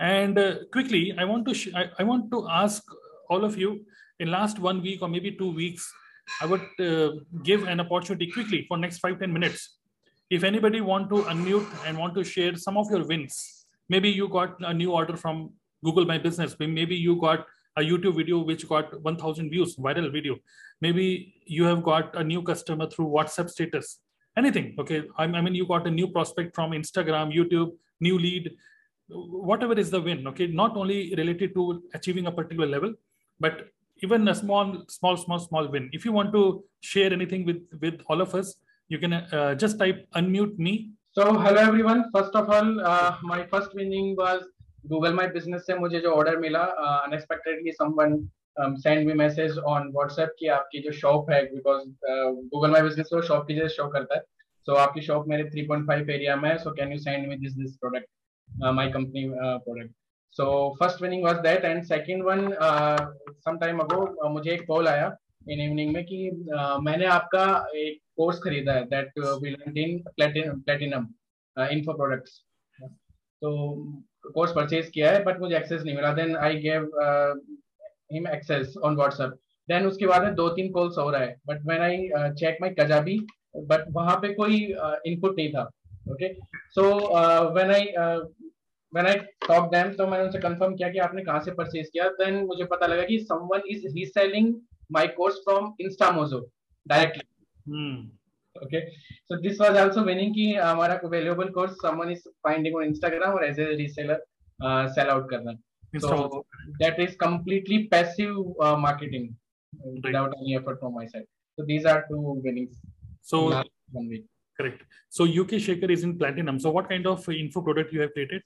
And uh, quickly, I want to sh- I, I, want to ask all of you in last one week or maybe two weeks, I would uh, give an opportunity quickly for next five ten minutes. If anybody want to unmute and want to share some of your wins, maybe you got a new order from Google My Business, maybe you got a YouTube video which got 1000 views, viral video. Maybe you have got a new customer through WhatsApp status, anything. Okay. I mean, you got a new prospect from Instagram, YouTube, new lead, whatever is the win okay? Not only related to achieving a particular level but even a small small small small win. If you want to share anything with with all of us you can uh, just type unmute me. So hello everyone. First of all uh, my first winning was google my business se mujhe jo order mila uh, unexpectedly someone um, send me message on whatsapp ki aapki jo shop hai because uh, google my business ko shop ki jagah show karta hai so aapki shop mere 3.5 area mein hai so can you send me this this product? My company product so first winning was that and second one some time ago मुझे एक call आया इन evening में कि uh, मैंने आपका एक course खरीदा है that will in platinum info products तो कोर्स परचेज किया है बट मुझे एक्सेस नहीं मिला. Then I gave him access on WhatsApp then उसके बाद में दो तीन कॉल्स हो रहा है but when I check my Kajabi but वहाँ पे कोई इनपुट uh, नहीं था. Okay so when I when I talk them तो मैंने उनसे कंफर्म किया कि आपने कहाँ से परचेज किया देन मुझे पता लगा कि someone is reselling my course from Instamojo directly okay so this was also meaning ki हमारा valuable course someone is finding on instagram or as a reseller uh, sell out karna so that is completely passive uh, marketing right. without any effort from my side so these are two winnings so one week correct so uk shaker is in platinum so what kind of info product you have created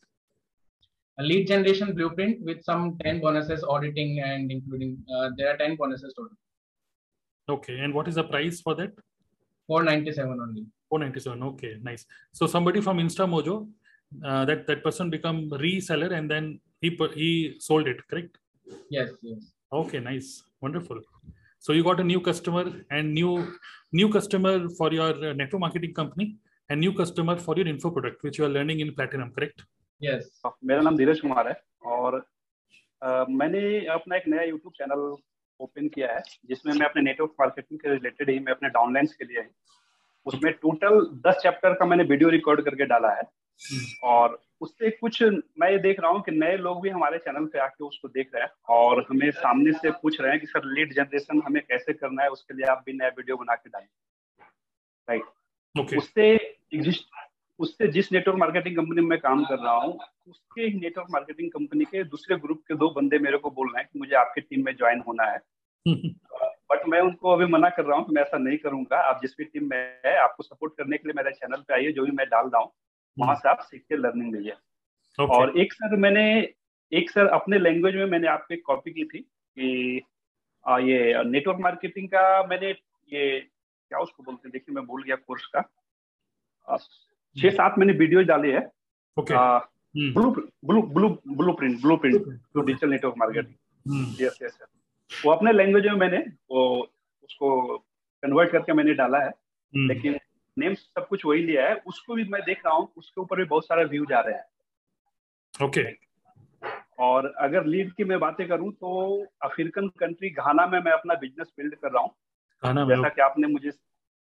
a lead generation blueprint with some 10 bonuses auditing and including uh, there are 10 bonuses total okay and what is the price for that 497 only. 497. Okay, nice. So somebody from InstaMojo, uh, that that person become reseller and then he he sold it, correct? Yes. Yes. Okay, nice, wonderful. So you got a new customer and new new customer for your uh, network marketing company and new customer for your info product which you are learning in platinum, correct? Yes. मेरा नाम धीरज कुमार है और uh, मैंने अपना एक नया YouTube channel open किया है जिसमें मैं अपने नेटवर्क मार्केटिंग के रिलेटेड ही मैं अपने डाउनलाइंस के लिए उसमें टोटल दस चैप्टर का मैंने वीडियो रिकॉर्ड करके डाला है और उससे कुछ मैं ये देख रहा हूँ कि नए लोग भी हमारे चैनल पे आके उसको देख रहे हैं और हमें सामने से पूछ रहे हैं कि सर लेट जनरेशन हमें कैसे करना है उसके लिए आप भी नया वीडियो बना के डालिए। राइट उससे एग्जिस्ट उससे जिस नेटवर्क मार्केटिंग कंपनी में काम कर रहा हूँ उसके ही नेटवर्क मार्केटिंग कंपनी के दूसरे ग्रुप के दो बंदे मेरे को बोल रहे हैं कि मुझे आपकी टीम में ज्वाइन होना है। बट मैं उनको अभी मना कर रहा हूँ कि मैं ऐसा नहीं करूँगा। आप जिस भी टीम में है आपको सपोर्ट करने के लिए मेरे चैनल पे आइए जो भी मैं डाल रहा हूँ वहाँ से आप सीख के लर्निंग लीजिए। Okay. और एक सर मैंने एक सर अपने लैंग्वेज में मैंने आपको एक कॉपी की थी कि आ, ये नेटवर्क मार्केटिंग का मैंने ये क्या उसको बोलते देखिए मैं भूल गया कोर्स का। छह सात मैंने वीडियो डाले है। Blue blue blue blueprint blueprint to digital network marketing yes yes वो अपने लैंग्वेज में मैंने वो उसको कन्वर्ट करके मैंने डाला है। hmm. लेकिन नेम सब कुछ वही लिया है। उसको भी मैं देख रहा हूँ उसके ऊपर भी बहुत सारे व्यू जा रहे हैं। Okay okay. और अगर लीड की मैं बातें करूँ तो अफ्रीकन कंट्री घाना में मैं अपना बिज़नेस बिल्ड कर रहा हूँ। जैसा कि आपने मुझे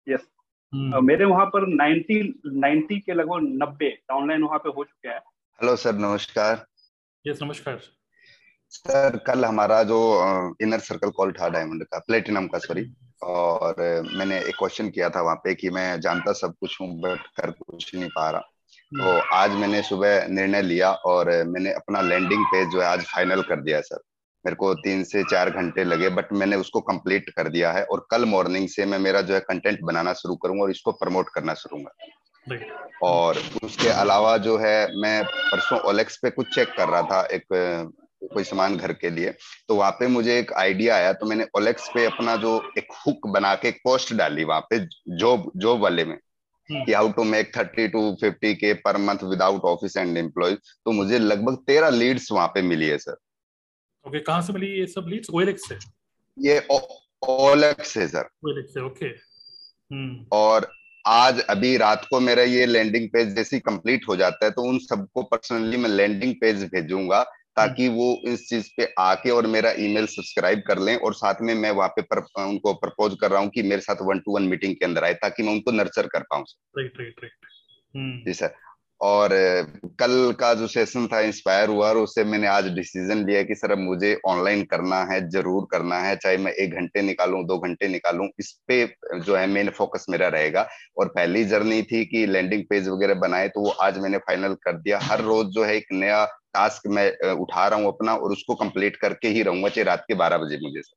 यस हम्म। मेरे वहाँ पर 90 90 के लगभग नब्बे डाउनलाइन वहाँ पे हो चुके हैं। हेलो सर नमस्कार। यस नमस्कार। सर कल हमारा जो इनर सर्कल कॉल था डायमंड का प्लेटिनम का सॉरी और मैंने एक क्वेश्चन किया था वहाँ पे कि मैं जानता सब कुछ हूँ बट कर कुछ नहीं पा रहा। हम्म। तो आज मैंने सुबह निर्णय लिया और मैंने अपना लैंडिंग पेज जो है आज फाइनल कर दिया सर। मेरे को तीन से चार घंटे लगे बट मैंने उसको कंप्लीट कर दिया है और कल मॉर्निंग से मैं मेरा जो है कंटेंट बनाना शुरू करूँगा और इसको प्रमोट करना शुरू करूँगा। और उसके अलावा जो है मैं परसों ओलेक्स पे कुछ चेक कर रहा था एक कोई सामान घर के लिए तो वहाँ पे मुझे एक आइडिया आया तो मैंने ओलेक्स पे अपना जो एक हुक बना के एक पोस्ट डाली वहाँ पे जॉब जॉब वाले में हम्म। कि how to make thirty to fifty K per month without office and employ तो मुझे लगभग तेरह लीड्स वहाँ पे मिली है सर ओके कहाँ से मिली ये सब लीड्स ओएलएक्स से? ये ओएलएक्स से सर ओएलएक्स से ओके हम्म और आज अभी रात को मेरा ये लैंडिंग पेज जैसी कंप्लीट हो जाता है तो उन सबको पर्सनली मैं लैंडिंग पेज भेजूँगा ताकि वो इस चीज़ पे आके और मेरा ईमेल सब्सक्राइब कर लें और साथ में मैं वहाँ पे पर, उनको प्रपोज कर रहा हूँ कि मेरे साथ वन टू वन मीटिंग के अंदर आए ताकि मैं उनको नर्चर कर पाऊँ राइट जी सर और कल का जो सेशन था इंस्पायर हुआ और उससे मैंने आज डिसीज़न लिया कि सर, अब मुझे ऑनलाइन करना है, ज़रूर करना है। चाहे मैं एक घंटे निकालूं, दो घंटे निकालूं, इस पे जो है मेन फोकस मेरा रहेगा। और पहली जर्नी थी कि लैंडिंग पेज वगैरह बनाए तो वो आज मैंने फाइनल कर दिया। हर रोज जो है एक नया टास्क मैं उठा रहा हूँ अपना और उसको कंप्लीट करके ही रहूँगा, चाहे रात के बारह बजे मुझे। सर